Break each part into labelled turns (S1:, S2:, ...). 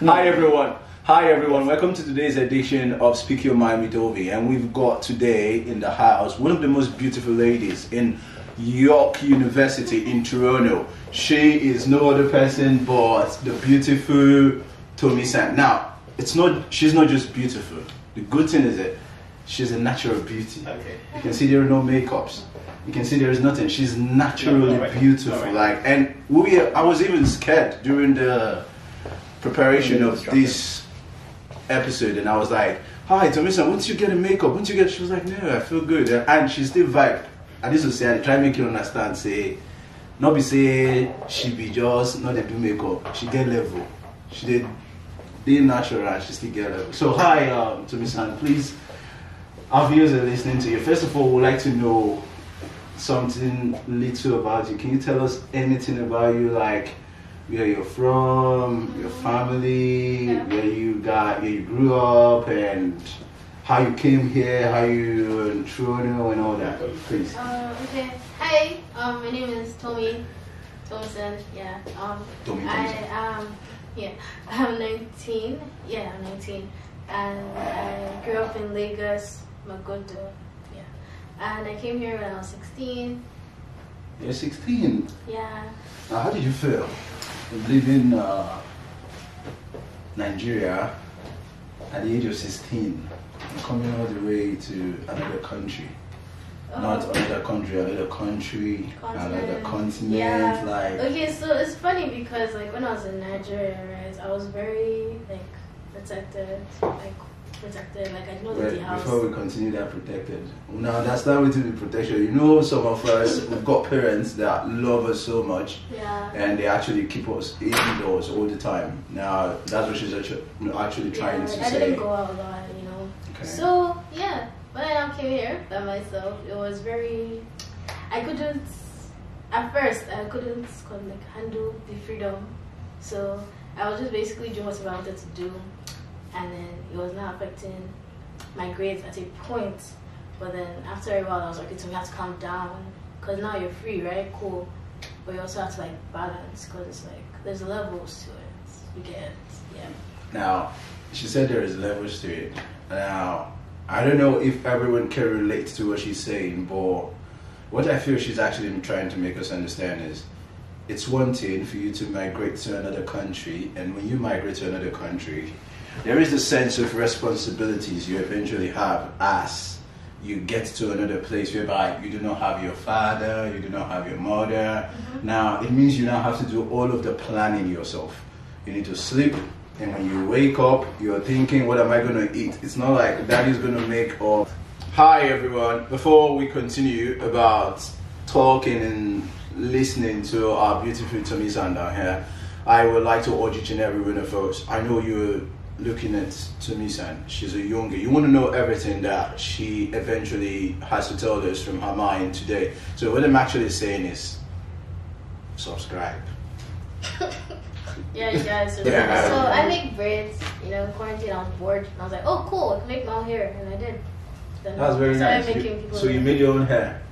S1: Hi everyone. Hi everyone. Welcome to today's edition of Speak Your Mind with Ovie. And we've got today in the house one of the most beautiful ladies in York University in Toronto. She is no other person but the beautiful Tomi San. Now, it's not she's not just beautiful. The good thing is that she's a natural beauty.
S2: Okay.
S1: You can see there are no makeups. You can see there is nothing. She's naturally beautiful. Like and we I was even scared during the preparation of this episode and I was like, Hi Tomisa, once you get a makeup, once you get she was like, No, I feel good and she still vibed. And this was say I try make you understand, say not be say she be just not they do makeup. She get level. She did they natural she still get level. So hi um Tomisa, please our viewers are listening to you. First of all, we'd like to know something little about you. Can you tell us anything about you, like where you're from, your family,
S3: Yeah.
S1: where you got, where you grew up, and how you came here, how you in Toronto, and all that? Please.
S3: Um, okay. Hi. Um, my name is Tommy Thompson. Yeah. Um,
S1: Tommy
S3: I
S1: Thompson.
S3: um, yeah. I'm 19. Yeah, I'm 19, and I grew up in Lagos, Magodo. Yeah. And I came here when I was 16.
S1: You're 16.
S3: Yeah.
S1: Now, how did you feel leaving uh, Nigeria at the age of 16 and coming all the way to another country? Not
S3: Oh.
S1: another country, another country, another
S3: Continent.
S1: continent.
S3: Yeah.
S1: Like,
S3: Okay, so it's funny because like when I was in Nigeria, right, I was very like protected, like protected, like I know house.
S1: before we continue that protected, now understand what the protection. You know, some of us we've got parents that love us so much,
S3: Yeah.
S1: and they actually keep us indoors all the time. Now that's what she's actu- actually trying
S3: yeah,
S1: to
S3: I
S1: say.
S3: didn't go out a lot, you know.
S1: Okay.
S3: So yeah, when I came here by myself, it was very. I couldn't. At first, I couldn't like handle the freedom, so I was just basically doing what I wanted to do, and then it was not affecting my grades at a point. But then after a while, I was like, okay, so we have to calm down, cause now you're free, right? Cool, but you also have to like balance, cause it's like there's levels to it. You get, yeah.
S1: Now, she said there is levels to it. Now, I don't know if everyone can relate to what she's saying, but what I feel she's actually trying to make us understand is it's one thing for you to migrate to another country, and when you migrate to another country, there is a sense of responsibilities you eventually have as you get to another place whereby you do not have your father, you do not have your mother. Mm-hmm. Now, it means you now have to do all of the planning yourself. You need to sleep, and when you wake up, you're thinking, what am I going to eat? It's not like daddy's going to make or. Hi, everyone. Before we continue about talking and listening to our beautiful Tommy San down here, I would like to urge each and every one of us. I know you're looking at Tommy San. She's a younger. You want to know everything that she eventually has to tell us from her mind today. So, what I'm actually saying is subscribe.
S3: Yeah, you guys. Are
S1: Yeah.
S3: So I make braids. You know, in quarantine. I was bored. And I was like, oh, cool. I can make my own hair, and I did. Then
S1: That's very
S3: I
S1: nice. You- so you made your own hair.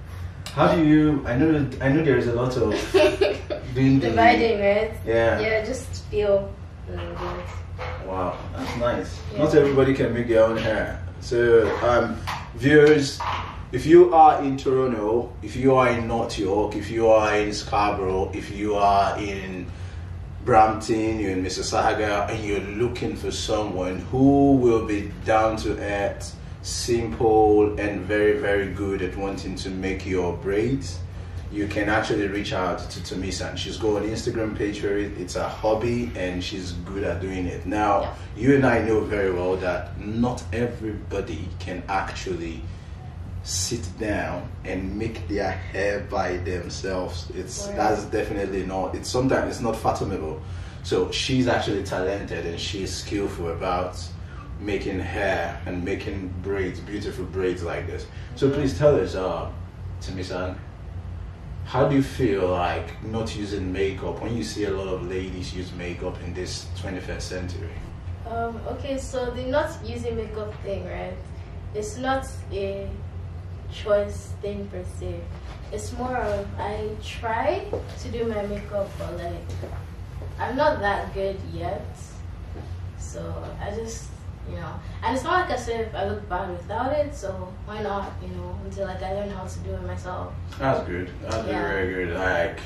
S1: How do you? I know. I know there is a lot of doing the
S3: dividing, right?
S1: Yeah.
S3: Yeah, just feel. and then do it.
S1: Wow, that's nice.
S3: Yeah.
S1: Not everybody can make their own hair. So, um, viewers, if you are in Toronto, if you are in North York, if you are in Scarborough, if you are in Brampton, you're in Mississauga, and you're looking for someone who will be down to earth, simple, and very, very good at wanting to make your braids, you can actually reach out to Tomisan. She's got an Instagram page for it. It's a hobby, and she's good at doing it. Now,
S3: Yeah.
S1: you and I know very well that not everybody can actually sit down and make their hair by themselves. It's
S3: Right.
S1: that's definitely not. It's sometimes it's not fathomable. So she's actually talented and she's skillful about making hair and making braids, beautiful braids like this. So please tell us, uh, how do you feel like not using makeup when you see a lot of ladies use makeup in this 21st century?
S3: Um, okay, so the not using makeup thing, right? It's not a choice thing per se. It's more of I try to do my makeup, but like I'm not that good yet. So I just, you know, and it's not like as if I look bad without it. So why not, you know, until like I learn how to do it myself.
S1: That's good. That's
S3: Yeah.
S1: very, good. Like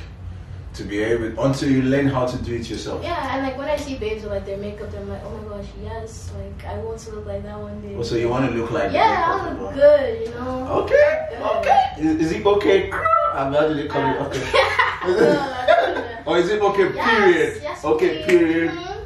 S1: to be able until you learn how to do it yourself.
S3: Yeah, and like when I see babes with like their makeup, I'm like, oh my gosh, yes, like I want to look like that one day.
S1: Oh, so you want to look like
S3: yeah, I look good, you know.
S1: Okay, okay. Is, is it okay? I'm glad you call it
S3: Uh,
S1: okay.
S3: no.
S1: Or is it okay?
S3: Yes,
S1: Period.
S3: yes,
S1: okay.
S3: please.
S1: Period.
S3: Mhm.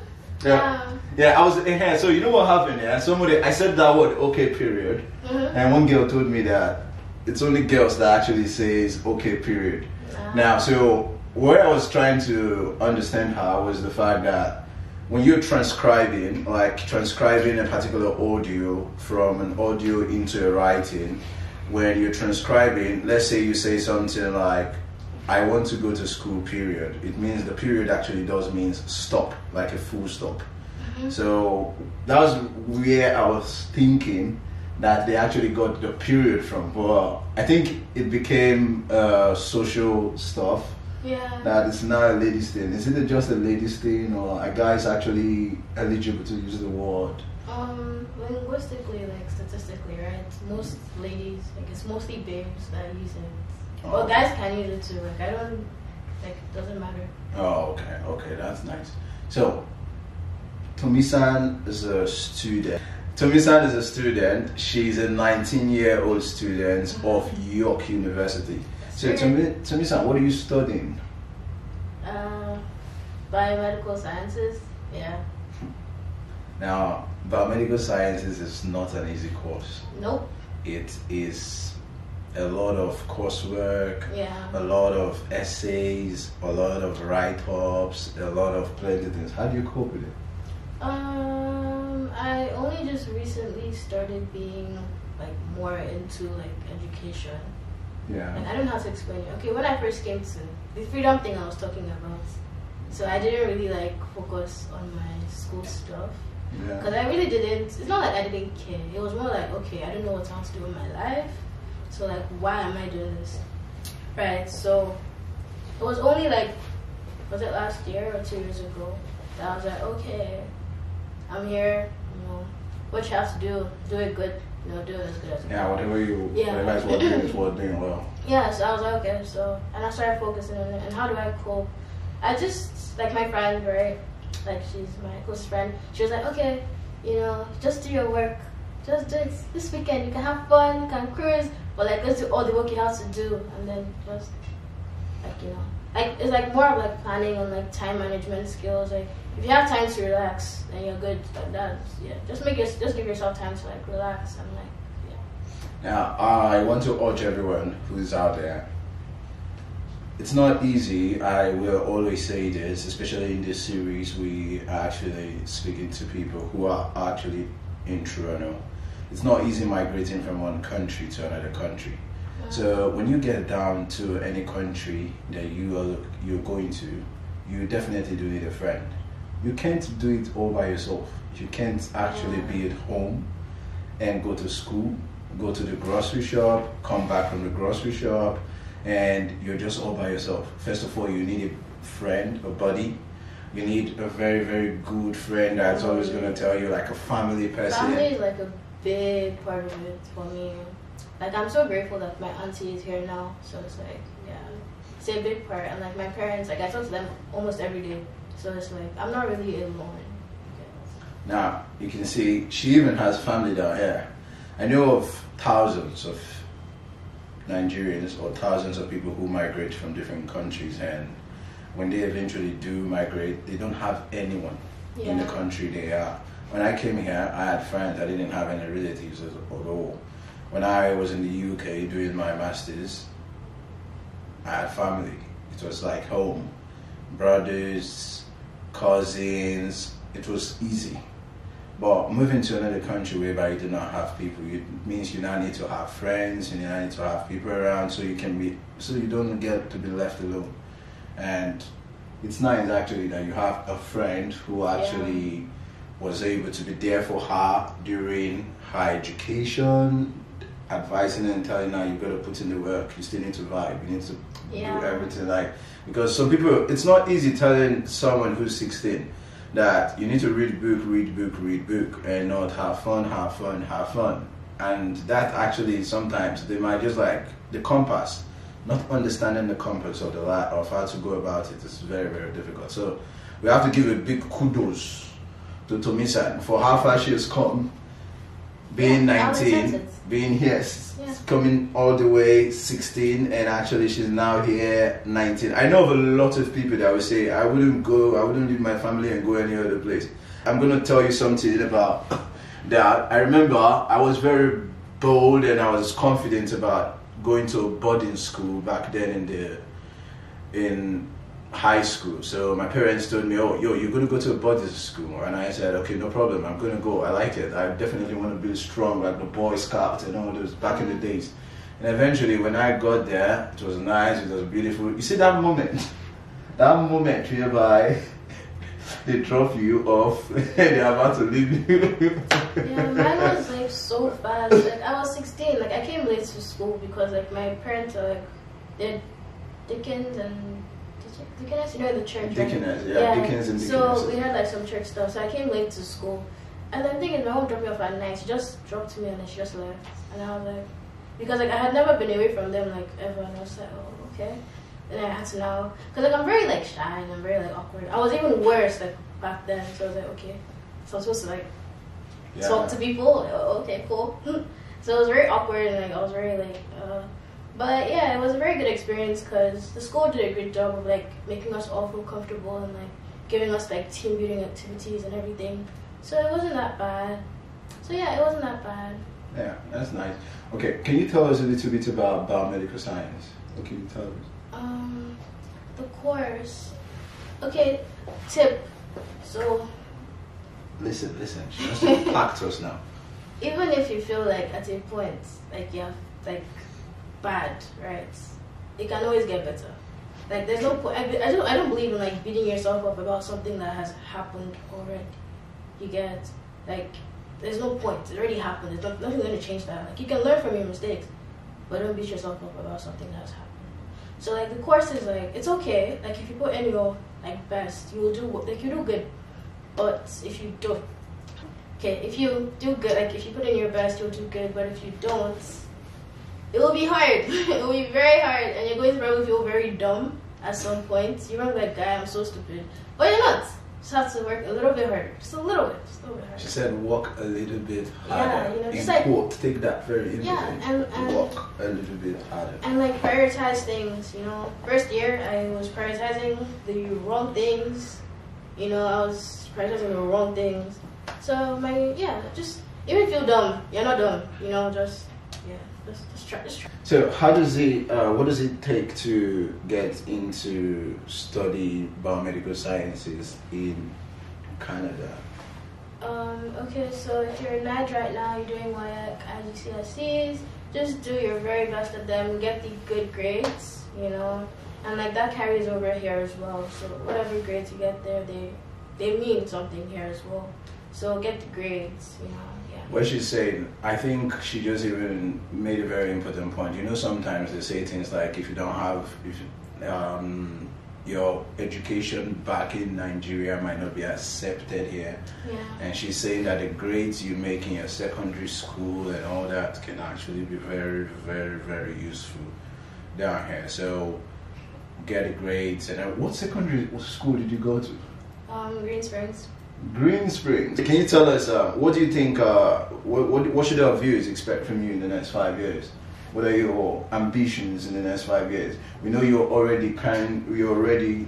S1: Yeah.
S3: Yeah.
S1: Yeah, I was in here. So you know what happened? Yeah, somebody I said that word. Okay. Period.
S3: Mhm.
S1: And one girl told me that it's only girls that actually says okay. Period.
S3: Uh,
S1: Now, so where I was trying to understand her was the fact that when you're transcribing, like transcribing a particular audio from an audio into a writing, when you're transcribing, let's say you say something like, I want to go to school, period. It means the period actually does means stop, like a full stop. So that was where I was thinking that they actually got the period from. But I think it became uh, social stuff
S3: yeah.
S1: that it's now a ladies thing. Is it just a ladies thing or a guy's actually eligible to use the word?
S3: Um, linguistically, like statistically, right? Most ladies, like it's mostly babes that use it.
S1: Oh.
S3: Well, guys can use it too. Like I don't, like it doesn't matter.
S1: Oh, okay, okay, that's nice. So, Tomi-san is a student. Tomi-san is a student. She's a 19-year-old student of York University. So, Tomi, Tomi-san, what are you studying?
S3: Uh, biomedical sciences. Yeah.
S1: Now, biomedical sciences is not an easy course.
S3: Nope.
S1: It is a lot of coursework,
S3: Yeah.
S1: a lot of essays, a lot of write-ups, a lot of plenty of things. How do you cope with it?
S3: Um, I only just recently started being like more into like education.
S1: Yeah.
S3: I don't know how to explain it. Okay, when I first came to the freedom thing I was talking about, so I didn't really like focus on my school stuff because
S1: Yeah.
S3: I really didn't. It's not like I didn't care. It was more like okay, I don't know what I want to do in my life, so like why am I doing this? Right. So it was only like was it last year or two years ago that I was like okay, I'm here. You know what you have to do, do it good. You know, do it as good as you
S1: Yeah,
S3: can.
S1: whatever you,
S3: Yeah.
S1: whatever is worth doing is worth doing well.
S3: Yeah, so I was like, okay, so, and I started focusing on it, and how do I cope? I just, like my friend, right, like she's my close friend, she was like, okay, you know, just do your work, just do it this weekend, you can have fun, you can cruise, but like, let's do all the work you have to do, and then just, like, you know, like, it's like more of like planning and like time management skills, like, if you have time to relax, then you're good, like that, yeah, just make your, just give yourself time to like relax, and like, yeah.
S1: Now, I want to urge everyone who's out there. It's not easy. I will always say this, especially in this series. We are actually speaking to people who are actually in Toronto. It's not easy migrating from one country to another country. So when you get down to any country that you are you're going to, you definitely do need a friend. You can't do it all by yourself. You can't actually be at home and go to school, go to the grocery shop, come back from the grocery shop, and you're just all by yourself. First of all, you need a friend, a buddy. You need a very, very good friend that's always going to tell you, like a family person.
S3: Family is like a big part of it for me. Like I'm so grateful that my auntie is here now. So it's like, yeah, it's a big part. And like my parents, like I talk to them almost every day. So it's like I'm not really alone.
S1: Now, you can see she even has family down here. I know of thousands of Nigerians or thousands of people who migrate from different countries, and when they eventually do migrate, they don't have anyone in the country they are. When I came here, I had friends, I didn't have any relatives at all. When I was in the UK doing my masters, I had family. It was like home, brothers, cousins. It was easy. But moving to another country whereby you do not have people, it means you now need to have friends, you now need to have people around, so you can be, so you don't get to be left alone. And it's nice actually that you have a friend who actually was able to be there for her during her education, advising her and telling her you got to put in the work, you still need to vibe, you need to
S3: Yeah.
S1: do everything like because some people it's not easy telling someone who's 16 that you need to read book, read book, read book, and not have fun, have fun, have fun. And that actually sometimes they might just like the compass, not understanding the compass of the of how to go about it is very very difficult. So we have to give a big kudos to Tomisan for how far she has come, being
S3: Yeah,
S1: 19, being here,
S3: Yeah.
S1: coming all the way 16, and actually she's now here 19. I know of a lot of people that would say, I wouldn't go, I wouldn't leave my family and go any other place. I'm going to tell you something about that. I remember I was very bold and I was confident about going to a boarding school back then in the in high school. So my parents told me, "Oh, yo, you're gonna go to a boarding school," and I said, "Okay, no problem. I'm gonna go. I like it. I definitely want to be strong, like the Boy Scouts and all those back in the days." And eventually, when I got there, it was nice. It was beautiful. You see that moment, that moment whereby they drop you off they're about to leave you.
S3: Yeah, mine was like so fast. Like I was 16. Like I came late to school because like my parents are like they're Dickens and Dickens, you know the church. right?
S1: Dickens, yeah, Dickens and
S3: So we had like some church stuff. So I came late to school, and thing is, my mom dropped me off at night. She just dropped me and then she just left. And I was like, because like I had never been away from them like ever, and I was like, oh okay. And I had to now, because like I'm very like shy and I'm very like awkward. I was even worse like back then. So I was like, okay. So I'm supposed to like
S1: Yeah.
S3: talk to people. Oh, okay, cool. so it was very awkward and like I was very like, uh, but yeah, it was a very good experience because the school did a great job of like making us all feel comfortable and like giving us like team building activities and everything. So it wasn't that bad. So yeah, it wasn't that bad.
S1: Yeah, that's nice. Okay, can you tell us a little bit about biomedical science? What can you tell us?
S3: Um, the course. Okay, tip. So
S1: Listen, listen. She wants to pack us now.
S3: even if you feel like at a point like you have like bad right? It can always get better. Like there's no point I, don't i don't believe in like beating yourself up about something that has happened already. You get like there's no point. It already happened. There's not, nothing going to change that. Like you can learn from your mistakes but don't beat yourself up about something that has happened. So like the course is like it's okay. Like if you put in your like best you will do like you do good. But if you don't okay, if you do good, like if you put in your best, you'll do good. But if you don't, it will be hard. it will be very hard, and you're going to probably feel very dumb at some point. You remember that guy? I'm so stupid, but you're not. Just have to work a little bit harder, just a little bit, just a little bit harder.
S1: She said, "Walk a little bit harder."
S3: Yeah,
S1: harder."
S3: you know, just
S1: In
S3: like-
S1: quote, take that very
S3: Yeah,
S1: important.
S3: and- and-
S1: Walk a little bit harder.
S3: and like prioritize things. You know, first year I was prioritizing the wrong things. You know, I was prioritizing the wrong things. So my yeah, just even if you're dumb, you're not dumb. You know, just yeah, just just try, just try.
S1: So, how does it? Uh, what does it take to get into study biomedical sciences in Canada?
S3: Um, okay, so if you're in NAD right now, you're doing WAEC, IGCSEs, just do your very best at them, get the good grades, you know, and like that carries over here as well. So whatever grades you get there, they they mean something here as well. So get the grades, you know.
S1: What she's saying, I think she just even made a very important point. You know, sometimes they say things like, if you don't have, if um, your education back in Nigeria might not be accepted here.
S3: Yeah.
S1: And she's saying that the grades you make in your secondary school and all that can actually be very, very, very useful down here. So get the grades. And uh, what secondary school did you go to?
S3: Um,
S1: Greensprings. Greensprings. Can you tell us uh, what do you think? Uh, what, what what should our viewers expect from you in the next five years? What are your ambitions in the next five years? We know you're already kind. You already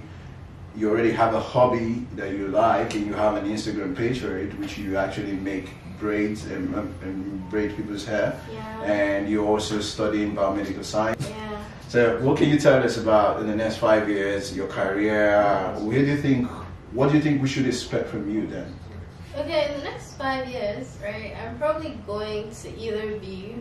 S1: you already have a hobby that you like, and you have an Instagram page for it, which you actually make braids and, um, and braid people's hair.
S3: Yeah.
S1: And you're also studying biomedical science.
S3: Yeah.
S1: So, what can you tell us about in the next five years, your career? Where do you think? What do you think we should expect from you then?
S3: Okay, in the next five years, right, I'm probably going to either be.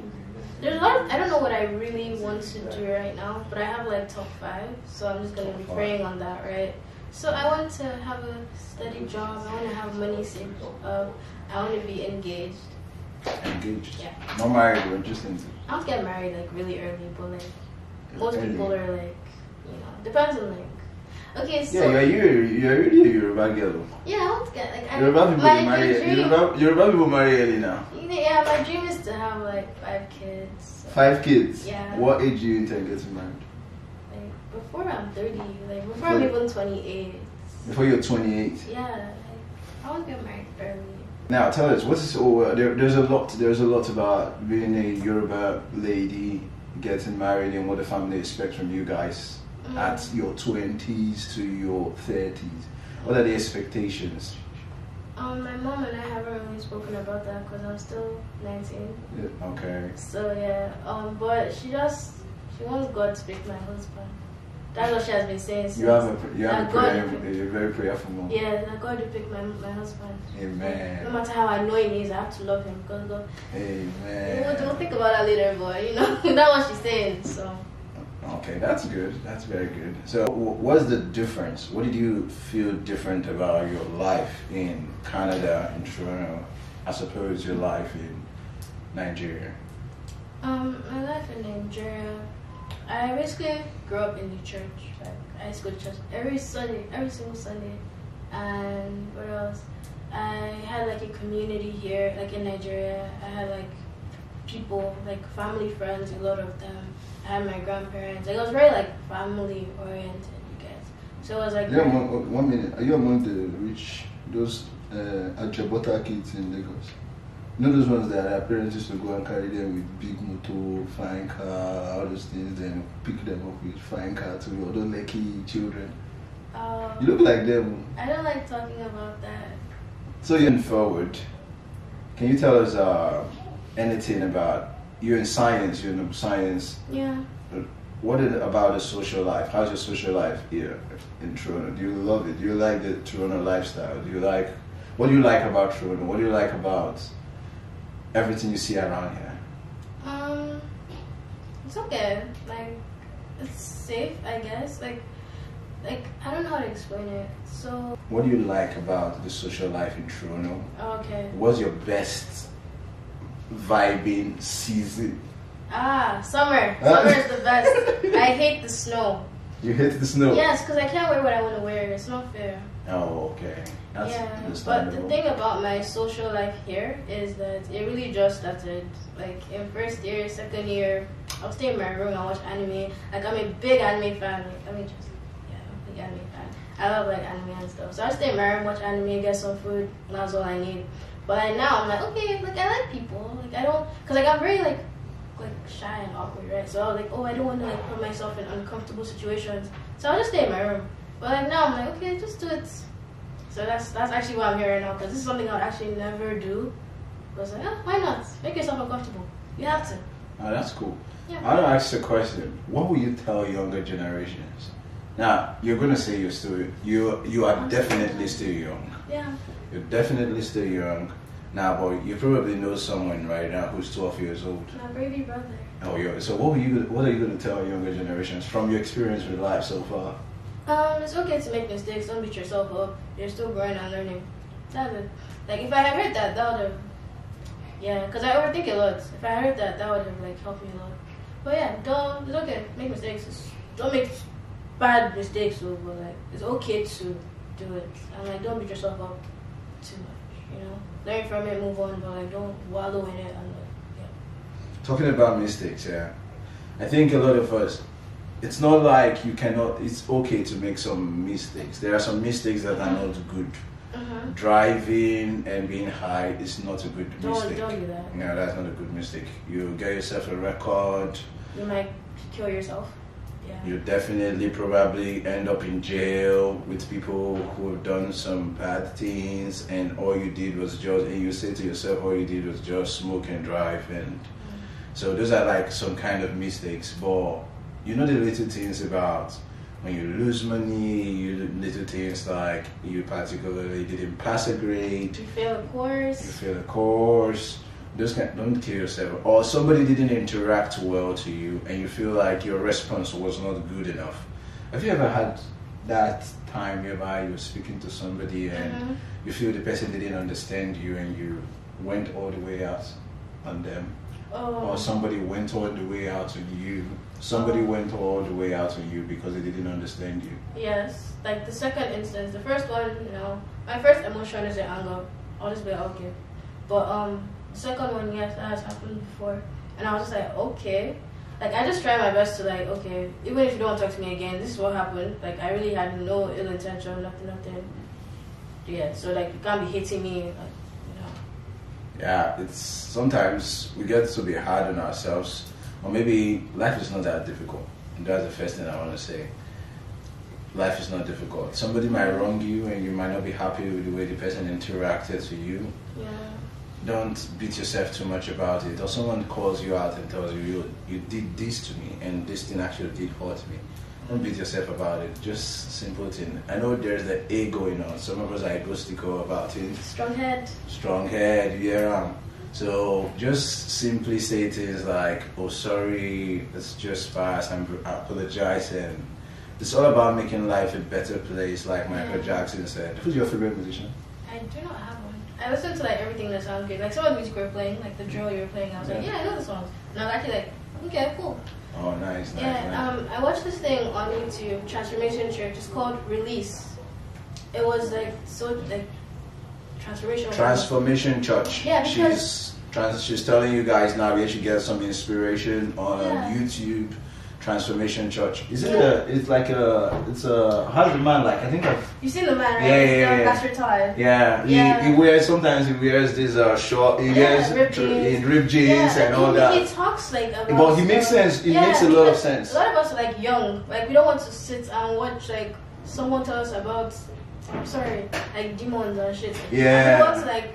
S3: There's a lot. Of, I don't know what I really want to do right now, but I have like top five, so I'm just gonna be praying on that, right? So I want to have a steady job. I want to have money saved up. I want to be engaged.
S1: Engaged.
S3: Yeah.
S1: Not married, we're just into.
S3: I want to get married like really early, but like most
S1: Early.
S3: people are like, you know, depends on like. Okay, so
S1: Yeah, you're you you're really a Yoruba girl.
S3: yeah, I want to get like I,
S1: Yoruba people they marry
S3: dream,
S1: Yoruba Yoruba people marry early now.
S3: Yeah, my dream is to have like five kids.
S1: Five kids.
S3: Yeah.
S1: What age do you intend getting married?
S3: Like before I'm 30, like before
S1: Before-
S3: I'm even 28.
S1: Before you're 28.
S3: Yeah, like, I want to get married early.
S1: Now tell us what is oh, there, there's a lot there's a lot about being a Yoruba lady getting married and what the family expects from you guys. At your 20s to your 30s. What are the expectations?
S3: Um, my mom and I haven't really spoken about that because I'm still 19.
S1: Yeah, Okay.
S3: So yeah, um, but she just she wants God to pick my husband. That's what she has been saying since.
S1: You have a you have a prayer, you're very prayerful mom.
S3: Yeah, that God will pick my my husband.
S1: Amen.
S3: No matter how annoying he is, I have to love him because God.
S1: Amen.
S3: We'll, we'll think about that later, but you know that's what she's saying. So.
S1: Okay, that's good. That's very good. So, what's the difference? What did you feel different about your life in Canada, in Toronto, as opposed to your life in Nigeria?
S3: Um, my life in Nigeria, I basically grew up in the church. Like I used to go to church every Sunday, every single Sunday. And what else? I had like a community here, like in Nigeria. I had like people, like family friends, a lot of them. I had my grandparents. Like it was very like family oriented, you guys. So it was like
S2: You're among, one minute. Are you among the rich, those uh, Ajabota kids in Lagos? You know those ones that their parents used to go and carry them with big motor, flying car, all those things, then pick them up with flying car to all those lucky children.
S3: um,
S2: You look like them.
S3: I don't like talking about that.
S1: So, moving forward, can you tell us uh, anything about you in science? You're in science.
S3: Yeah.
S1: What is it about the social life? How's your social life here in Toronto? Do you love it? Do you like the Toronto lifestyle? Do you like what do you like about Toronto? What do you like about everything you see around here?
S3: Um, it's okay. Like, it's safe, I guess. Like, like I don't know how to explain it. So,
S1: What do you like about the social life in Toronto?
S3: okay.
S1: What's your best vibing season?
S3: Ah, summer. Summer is the best. I hate the snow.
S1: You hate the snow.
S3: Yes, because I can't wear what I want to wear. It's not fair.
S1: Oh, okay. That's
S3: yeah, but the thing about my social life here is that it really just started. Like in first year, second year, I'll stay in my room and watch anime. Like I'm a big anime fan. Like, let me just, yeah, I'm a big anime fan. I love like anime and stuff. So I stay in my room, watch anime, get some food. And that's all I need. But now I'm like, okay, like I like people. Like I don't, cause like I'm very like like shy and awkward, right? So I was like, oh, I don't want to like put myself in uncomfortable situations. So I'll just stay in my room. But like now I'm like, okay, just do it. So that's that's actually why I'm here right now because this is something I would actually never do. But it's like, oh, why not? Make yourself uncomfortable. You have to.
S1: Oh, that's cool.
S3: Yeah.
S1: I'll ask the question. What will you tell younger generations? Now, you're going to say you're still, you, you are definitely still young.
S3: Yeah.
S1: You're definitely still young. Now, but you probably know someone right now who's 12 years old.
S3: My baby brother.
S1: Oh, yeah. So, what, were you, what are you going to tell younger generations from your experience with life so far?
S3: Um, it's okay to make mistakes. Don't beat yourself up. You're still growing and learning. That's it. Like if I had heard that, that would have. Yeah, because I overthink a lot. If I heard that, that would have like helped me a lot. But yeah, don't. It's okay. Make mistakes. It's, don't make bad mistakes. But like it's okay to do it. And like don't beat yourself up too much. You know, learn from it, move on. But like don't wallow in it. And yeah.
S1: Talking about mistakes, yeah. I think a lot of us, it's not like you cannot, it's okay to make some mistakes. There are some mistakes that are not good.
S3: Uh-huh.
S1: Driving and being high is not a good
S3: Don't
S1: mistake.
S3: don't do that.
S1: No, that's not a good mistake. You get yourself a record.
S3: You might kill yourself. Yeah.
S1: You definitely probably end up in jail with people who have done some bad things, and all you did was just, and you say to yourself, all you did was just smoke and drive, and mm. so those are like some kind of mistakes. But you know the little things about when you lose money, you little things like you particularly didn't pass a grade,
S3: You fail a course.
S1: you fail a course. Those kind, don't kill yourself. Or somebody didn't interact well to you, and you feel like your response was not good enough. Have you ever had that time whereby you're speaking to somebody and
S3: Mhm.
S1: you feel the person didn't understand you, and you went all the way out on them?
S3: Oh.
S1: or somebody went all the way out on you. Somebody
S3: Oh.
S1: went all the way out on you because they didn't understand you.
S3: Yes, like the second instance, the first one, you know, my first emotion is the anger. Honestly, I'll give. But um, second one, yes, that has happened before, and I was just like, okay. Like I just try my best to like, okay, even if you don't talk to me again, this is what happened. Like I really had no ill intention, nothing, nothing. Yeah, so like you can't be hitting me, like, you know.
S1: Yeah, it's sometimes we get to be hard on ourselves, or maybe life is not that difficult. And that's the first thing I want to say. Life is not difficult. Somebody might wrong you, and you might not be happy with the way the person interacted to you.
S3: Yeah.
S1: Don't beat yourself too much about it. Or someone calls you out and tells you, you, you did this to me, and this thing actually did hurt me. Don't beat yourself about it. Just simple thing. I know there's the A going on. Some of us are egotistical about it
S3: Strong head.
S1: strong head, yeah. um, So just simply say things like, "Oh, sorry, it's just fast. I'm apologizing." It's all about making life a better place, like Michael
S3: Yeah.
S1: Jackson said. Who's your favorite musician?
S3: I do not have one. I listen to like everything that sounds good. Like some of the music we were playing, like the drill you were playing, I was like,
S1: Yeah.
S3: I know the songs. And I was actually like, okay, cool.
S1: Oh, nice, nice,
S3: Yeah,
S1: nice.
S3: um, I watched this thing on YouTube, Transformation Church. It's called Release. It was like so like transformation.
S1: Transformation Church.
S3: Yeah, because-
S1: she's trans- she's telling you guys now you should get some inspiration on
S3: Yeah.
S1: YouTube. Transformation Church. Is it
S3: Yeah.
S1: a? It's like a. It's a. How's the man like? I think I've
S3: You seen the man, right?
S1: Yeah, yeah, yeah, yeah.
S3: That's retired.
S1: Yeah, he,
S3: Yeah.
S1: he wears sometimes he wears these uh short he
S3: Yeah,
S1: wears
S3: ripped jeans.
S1: in ripped jeans
S3: yeah,
S1: and all
S3: he,
S1: that.
S3: He talks like about.
S1: But he makes sense. It
S3: Yeah,
S1: makes a lot of sense.
S3: A lot of us are like young. Like we don't want to sit and watch like someone tell us about. I'm sorry, like demons and shit.
S1: Yeah.
S3: We want to like.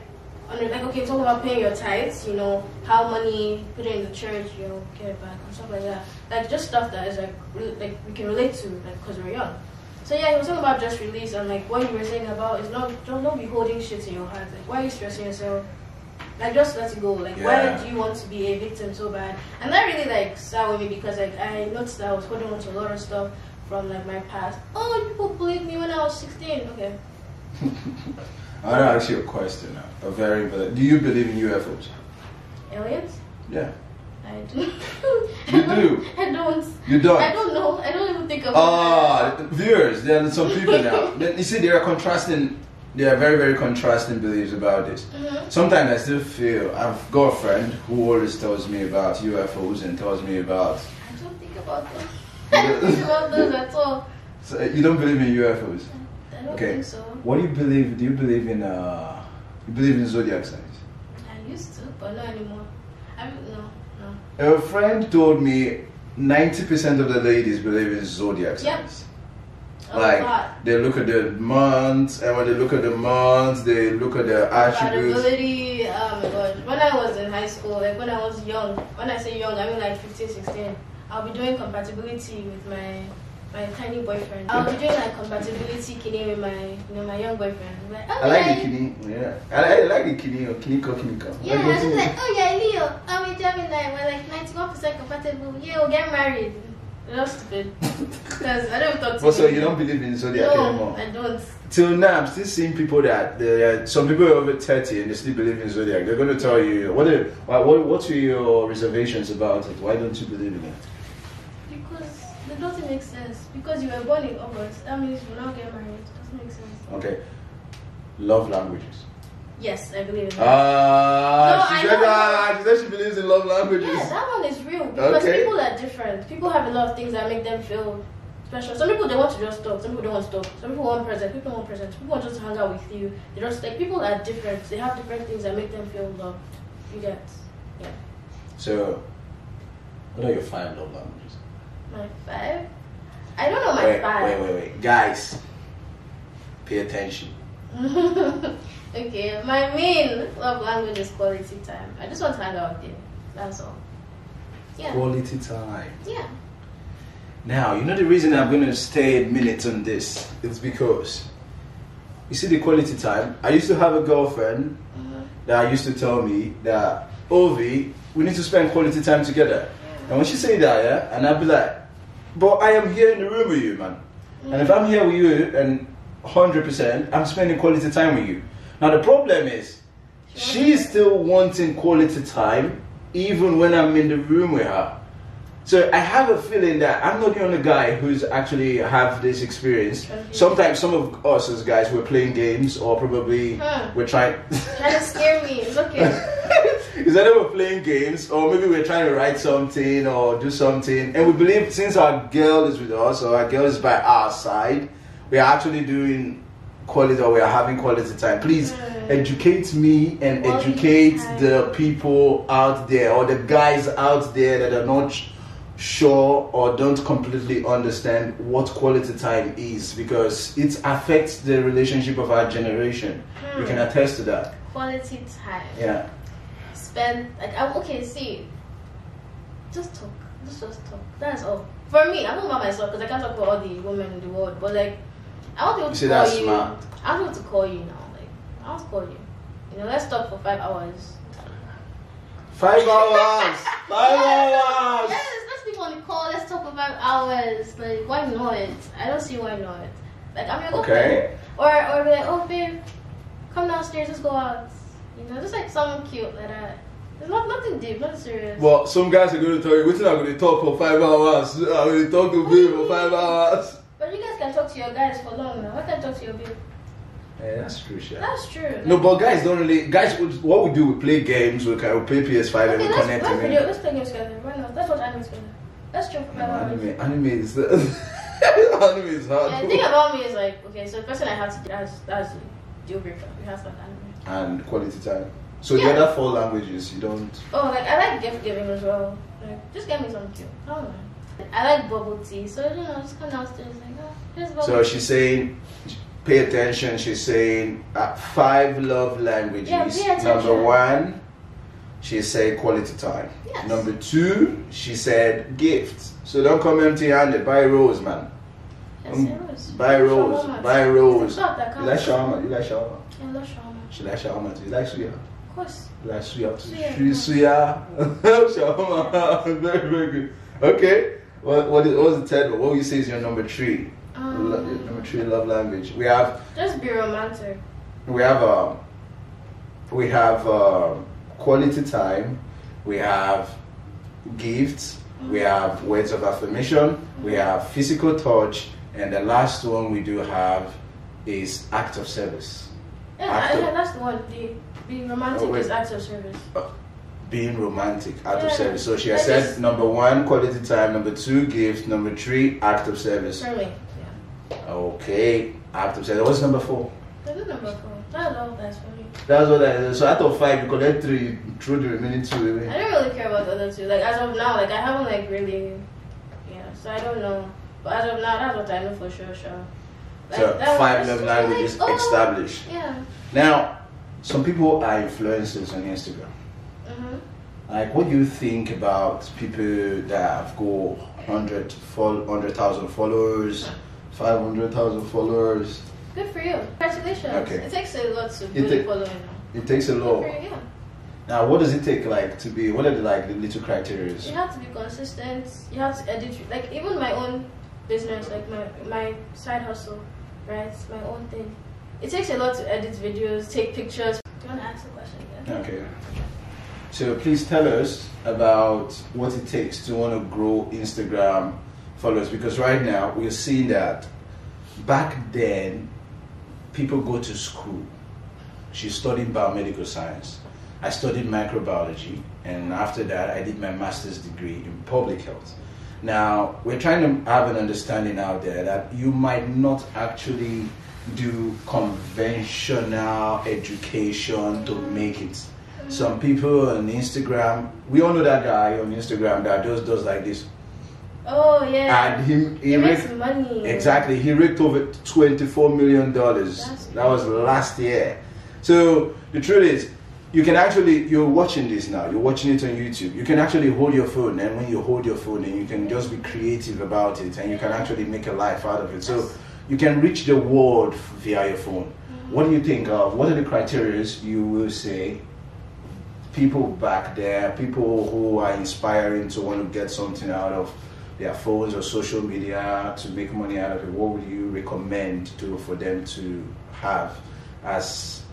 S3: Like okay, talk about paying your tithes, you know, how money put it in the church, you know, get it back and stuff like that. Like just stuff that is like re- like we can relate to, like because we're young. So yeah, he was talking about just release and like what you were saying about is not don't, don't be holding shit in your heart. Like why are you stressing yourself? Like just let it go. Like
S1: Yeah.
S3: why do you want to be a victim so bad? And that really like sat with me because like I noticed that I was holding on to a lot of stuff from like my past. Oh, people bullied me when I was sixteen. Okay.
S1: I want to ask you a question now. A very important. Do you believe in UFOs?
S3: Aliens?
S1: Yeah.
S3: I do.
S1: You do?
S3: I don't.
S1: You don't.
S3: I don't know. I don't even think about
S1: Ah, viewers, there are some people now. You see, there are contrasting. There are very, very contrasting beliefs about this.
S3: Mhm.
S1: Sometimes I still feel I've got a friend who always tells me about UFOs and tells me about.
S3: I don't think about them. I don't think about those at all.
S1: So you don't believe in UFOs? Okay.
S3: so.
S1: What do you believe? Do you believe in? uh You believe in zodiac signs?
S3: I used to, but not anymore. I know. No.
S1: A friend told me 90% of the ladies believe in zodiac
S3: Yep.
S1: signs.
S3: A
S1: like they look at the months, and when they look at the months, they look at the attributes.
S3: Compatibility, oh my god. When I was in high school, like when I was young, when I say young, I mean like 15, 16, I'll be doing compatibility with my my tiny boyfriend. I'll be doing like compatibility kidney with my you know my young boyfriend. I'm like, oh
S1: I like
S3: yeah.
S1: the kidney. Yeah, I like, I like the kidney or kiniko kiniko.
S3: Yeah, I was oh, just like, oh yeah, Leo, I'm a Gemini. We're like 91% compatible. Yeah, we'll get married. That's stupid. Because I don't talk to
S1: But so you don't believe in zodiac
S3: no,
S1: anymore?
S3: I don't.
S1: Till now, I'm still seeing people that are, uh, some people are over 30 and they still believe in zodiac. They're going to tell you what are, what what what are your reservations about it? Why don't you believe in it?
S3: Because it doesn't make sense. Because you were born in August, that means you will not get married. Doesn't make sense.
S1: Okay, love languages.
S3: Yes, I believe in that.
S1: Ah,
S3: No,
S1: she
S3: I
S1: said
S3: know.
S1: She said she believes in love languages.
S3: yeah, that one is real. Because
S1: Okay.
S3: people are different. People have a lot of things that make them feel special. Some people they want to just talk. Some people don't want to talk. Some people want present. People want present. People want just to hang out with you. They just like people are different. They have different things that make them feel loved. You get, yeah.
S1: So, what are your five love languages?
S3: My five. I don't know my
S1: wait,
S3: five.
S1: wait, wait, wait, guys, pay attention.
S3: okay, my main love language is quality time. I just want to hang out you. That's all. Yeah.
S1: Quality time.
S3: Yeah.
S1: Now, you know the reason I'm going to stay a minute on this is because you see the quality time. I used to have a girlfriend
S3: Mhm.
S1: that used to tell me that Ovie, we need to spend quality time together. And when she say that, yeah, and I'd be like, but I am here in the room with you, man. And if I'm here with you and 100%, I'm spending quality time with you. Now the problem is, she's still wanting quality time even when I'm in the room with her. So I have a feeling that I'm not the only guy who's actually have this experience.
S3: Okay.
S1: Sometimes some of us as guys we're playing games or probably
S3: Huh.
S1: we're trying.
S3: Trying to scare me. It's okay.
S1: Is either we're playing games or maybe we're trying to write something or do something, and we believe since our girl is with us or our girl is by our side, we are actually doing quality or we are having quality time. Please
S3: Mm.
S1: educate me and educate the people out there or the guys out there that are not sure or don't completely understand what quality time is because it affects the relationship of our generation. You can hmm. attest to that.
S3: Quality time.
S1: Yeah.
S3: Spend like I'm okay. See, just talk. Just just talk. That's all. For me, I'm not about myself because I can't talk about all the women in the world. But like, I want people to
S1: see,
S3: call you.
S1: smart.
S3: I want to call you now. Like, I want to call you. You know, let's talk for five hours.
S1: Five hours. Five hours.
S3: Yes, people on the call. Let's talk for five hours. Like, why not? I don't see why not. Like, I'm your
S1: Okay.
S3: girlfriend. Or, or be like, oh, babe, come downstairs. Let's go out. You know, just like something cute like that. There's not nothing deep, nothing serious.
S1: Well, some guys are going to tell you, we're not going to talk for five hours. I'm going to talk to me for five hours.
S3: But you guys can talk to your guys for long now. Why can't talk to your babe?
S1: Yeah, that's true, Sha.
S3: That's true.
S1: No, but guys don't really. Guys, what we do, we play games. We can we play PS5 and
S3: okay,
S1: we
S3: let's,
S1: connect
S3: let's
S1: to
S3: video.
S1: it.
S3: Let's play games together. Why not? Let's watch anime together. Let's chill for
S1: No,
S3: five
S1: anime, anime is anime is hard.
S3: Yeah, the thing about me is like, okay, so the person I have to that's that's deal breaker. We have to have anime.
S1: and quality time. So
S3: Yeah.
S1: the other four languages you don't.
S3: Oh, like I like gift giving as well. Like, just get me something cute. I don't know. I like bubble tea, so you know, just come downstairs like, oh, here's bubble
S1: So
S3: tea.
S1: she's saying, pay attention. She's saying uh, five love languages.
S3: Yeah.
S1: Number one, she said quality time.
S3: Yes.
S1: Number two, she said gifts. So don't come empty-handed. Buy rose, man.
S3: Yes,
S1: um,
S3: was.
S1: buy rose.
S3: Shawarma.
S1: Buy rose.
S3: a
S1: You like shawarma? You like shawarma?
S3: I love shawarma.
S1: She like shawarma too. You like suya?
S3: Of course.
S1: You like suya too?
S3: Suya.
S1: Suya. shawarma. very, very good. Okay. What, what, is, what was the third one? What would you say is your number three?
S3: Um,
S1: Lo- number three love language. We have
S3: Just be romantic.
S1: we have um we have um quality time. We have gifts. We have words of affirmation. We have physical touch. And the last one we do have is act of service.
S3: Yeah,
S1: Act
S3: I,
S1: of-
S3: that's the one. The being romantic
S1: Oh,
S3: is act of service.
S1: Uh, being romantic act of service. So she has said
S3: just-
S1: number one quality time. Number two gift number three act of service.
S3: For me, yeah.
S1: okay act of service. What's number four
S3: There's a number four. That's all that's for me.
S1: that's what I so out of five you collect three you throw the remaining two away
S3: I don't really care about the other two. Like as of now, like I haven't like really, yeah. So I don't know. But as of now, that's what I know for sure, sure. Like,
S1: so
S3: that
S1: five
S3: just-
S1: love
S3: like,
S1: languages
S3: oh,
S1: established
S3: Yeah.
S1: Now, some people are influencers on Instagram.
S3: Mhm.
S1: Like, what do you think about people that have got 100 fol- 100,000 followers, 500,000 followers?
S3: Good for you. Congratulations.
S1: Okay.
S3: It takes a lot to
S1: It
S3: build
S1: ta-
S3: a following.
S1: It takes a
S3: Good
S1: lot.
S3: for you, yeah.
S1: Now, what does it take, like, to be, what are the, like, the little criteria?
S3: You have to be consistent. You have to edit. Like even my own business, like my my side hustle, right? It's my own thing. It takes a lot to edit videos, take pictures. Do you want to ask a question? Yeah?
S1: Okay. So, please tell us about what it takes to want to grow Instagram followers because right now we're seeing that back then people go to school. She studied biomedical science. I studied microbiology, and after that, I did my master's degree in public health. Now, we're trying to have an understanding out there that you might not actually do conventional education to make it. Some people on Instagram, we all know that guy on Instagram that just does like this.
S3: Oh yeah.
S1: And him, he
S3: He
S1: raked-
S3: money.
S1: Exactly. He raked over $24 million. That was last year. So the truth is, you can actually, you're watching this now, you're watching it on YouTube. You can actually hold your phone, and when you hold your phone, and you can just be creative about it, and you can actually make a life out of it. So you can reach the world via your phone. Mm-hmm. What do you think of? What are the criteria you will say people back there, people who are inspiring to want to get something out of their phones or social media to make money out of it, what would you recommend to for them to have as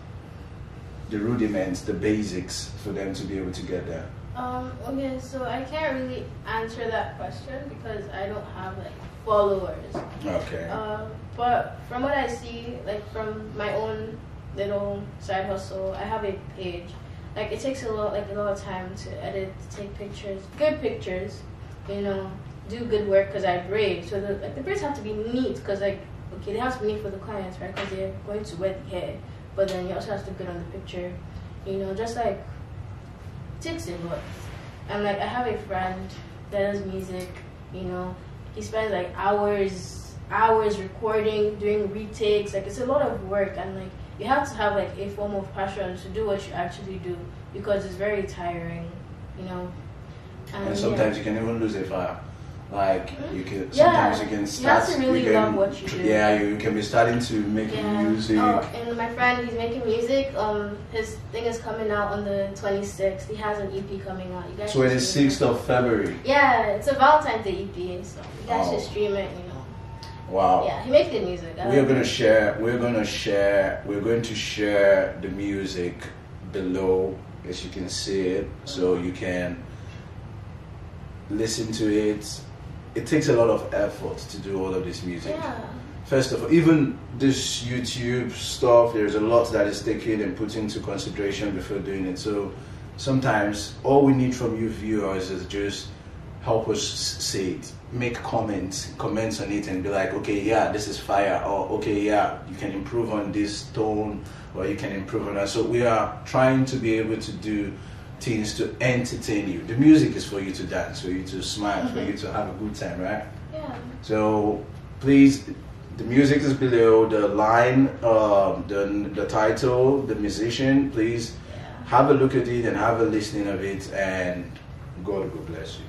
S1: the rudiments, the basics for them to be able to get there?
S3: Um, okay, so I can't really answer that question because I don't have like followers.
S1: Okay.
S3: Um, but from what I see, like from my own little side hustle, I have a page. Like it takes a lot, like a lot of time to edit, to take pictures, good pictures, you know, do good work because I braid. So the like the braids have to be neat because like okay, they have to be neat for the clients, right? Because they're going to wear the hair, but then you also have to look good on the picture, you know, just like takes a lot. And like I have a friend that does music, you know, he spends like hours hours recording, doing retakes, like it's a lot of work and like you have to have like a form of passion to do what you actually do because it's very tiring, you know.
S1: and
S3: yeah.
S1: sometimes you can even lose a fire. Like you can
S3: Yeah,
S1: sometimes you can
S3: you
S1: start.
S3: have to really
S1: can,
S3: love what you do.
S1: Yeah, you, you can be starting to make
S3: Yeah.
S1: music.
S3: Oh, and my friend, he's making music. Um, his thing is coming out on the 26th. He has an EP coming out. You guys should
S1: Twenty
S3: stream
S1: sixth
S3: it.
S1: of February.
S3: Yeah, it's a Valentine's Day EP, so you guys
S1: Oh.
S3: should stream it. You know.
S1: Wow.
S3: Yeah, he makes good music. I
S1: We're gonna
S3: it.
S1: share. We're gonna share. We're going to share the music below, as you can see it, so you can listen to it. It takes a lot of effort to do all of this music.
S3: Yeah.
S1: First of all, even this YouTube stuff, there's a lot that is taken and put into consideration before doing it. So sometimes all we need from you viewers is just help us s- say it, make comments, comments on it, and be like, okay, yeah, this is fire, or okay, yeah, you can improve on this tone, or you can improve on that. So we are trying to be able to do things to entertain you. The music is for you to dance, for you to smile, for you to have a good time, right?
S3: Yeah.
S1: So please, the music is below the line, um, the the title, the musician. Please
S3: Yeah.
S1: have a look at it and have a listening of it, and God will bless you.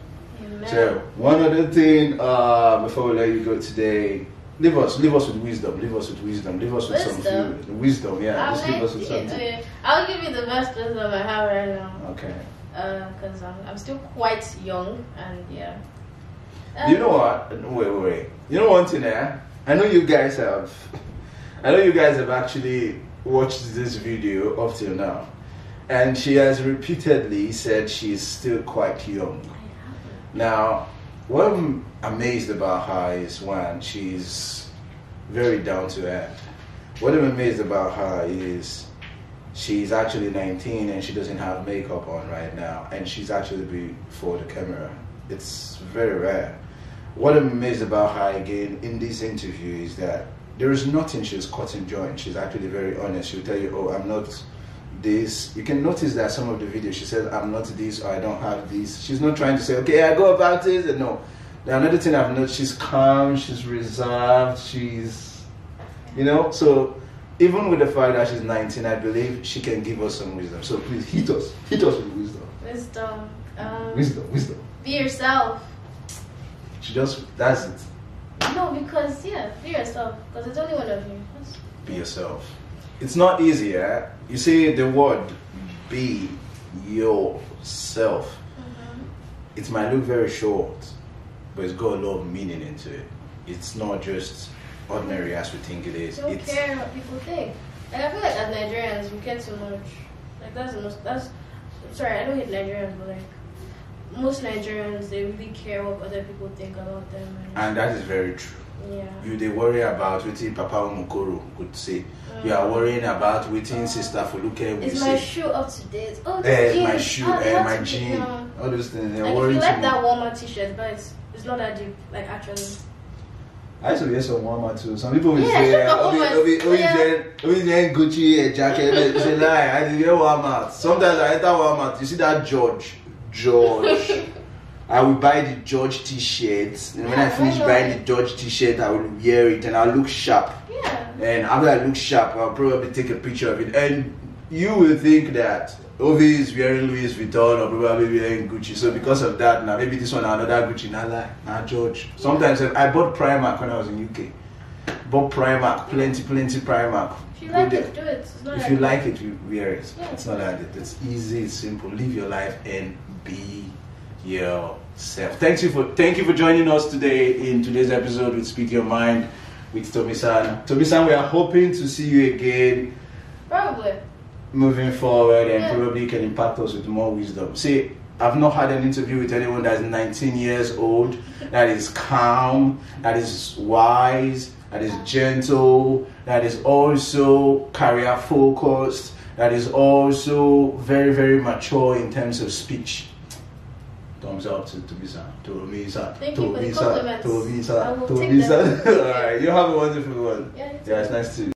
S3: Amen.
S1: So one other thing uh, before we let you go today. Leave us, leave us with wisdom. Leave us with wisdom. Leave us with some
S3: Wisdom?
S1: food. Wisdom, yeah.
S3: I'll,
S1: Just leave us with something.
S3: okay, I'll give you the best wisdom I have right now.
S1: Okay.
S3: Because I'm, I'm still quite young and yeah.
S1: You know what? Wait, wait, wait. You know one thing, eh? I know you guys have. I know you guys have actually watched this video up till now, and she has repeatedly said she's still quite young. Now, what I'm amazed about her is one, she's very down to earth. What I'm amazed about her is she's actually 19 and she doesn't have makeup on right now, and she's actually before the camera. It's very rare. What I'm amazed about her again in this interview is that there is nothing she's cutting joint. She's actually very honest. She'll tell you, "Oh, I'm not this." You can notice that some of the videos she says, "I'm not this" or "I don't have this." She's not trying to say, "Okay, I go about this." And no. Now, another thing I've noticed, she's calm, she's reserved, she's, you know. So even with the fact that she's 19, I believe she can give us some wisdom. So please hit us, hit us with wisdom,
S3: Wisdom. Um,
S1: wisdom, wisdom.
S3: Be yourself.
S1: She just that's it.
S3: No, because yeah, be yourself. Because it's only one of you. That's-
S1: be yourself. It's not easy, eh? You see the word be yourself.
S3: Mhm.
S1: It might look very short, but it's got a lot of meaning into it. It's not just ordinary as we think it is.
S3: Don't
S1: It's
S3: care what people think. Like I feel like as Nigerians, we care too much. Like that's the most. That's sorry, I don't hate Nigerians, but like most Nigerians, they really care what other people think about them. And,
S1: and that is very true.
S3: Yeah.
S1: You they worry about what Papa Mukoro could say. You are worrying about waiting Sister Fuluke will
S3: Is my
S1: say.
S3: shoe up to date? Oh, the
S1: Eh, my shoe,
S3: Oh,
S1: eh, my
S3: to be-
S1: jean,
S3: no.
S1: all those things. They're
S3: Like if
S1: worrying
S3: you
S1: too
S3: like
S1: much.
S3: that Walmart T-shirt, but it's it's not that deep. Like actually.
S2: I used to wear some Walmart too. Some people will
S3: Yeah,
S2: say,
S3: some
S2: "Oh,
S3: Walmart.
S2: Obi, Obi,
S3: Yeah.
S2: Obi, Obi, wearing Gucci a jacket."
S1: It's a lie. I did wear Walmart. Sometimes I enter Walmart. You see that George, George. I will buy the George T-shirt, and when I finish
S3: not?
S1: buying the George T-shirt, I will wear it, and I'll look sharp.
S3: Yeah.
S1: And after I look sharp, I'll probably take a picture of it, and you will think that oh, Ovie is wearing Louis Vuitton or probably wearing Gucci. So because of that, now maybe this one another Gucci, now like now George. Sometimes I bought Primark when I was in UK. Bought Primark, plenty, plenty Primark.
S3: If you like it, do it. It's not
S1: If
S3: like
S1: you like it, you wear it.
S3: Yeah.
S1: It's not that it. It's easy. It's simple. Live your life and be yourself. Thank you for thank you for joining us today in today's episode with Speak Your Mind with Tomi San. Tomi San, we are hoping to see you again.
S3: Probably.
S1: moving forward and
S3: Yeah.
S1: probably can impact us with more wisdom. See, I've not had an interview with anyone that's 19 years old, that is calm, that is wise, that is gentle, that is also career focused, that is also very, very mature in terms of speech. Thumbs up to Tobisa. Tobisa.
S3: Thank you for the
S1: Tobisa.
S3: compliments. I
S1: Tobisa.
S3: will take
S1: Tobisa.
S3: them.
S1: Alright, you have a wonderful one.
S3: Yeah, it's
S1: Yeah, it's nice to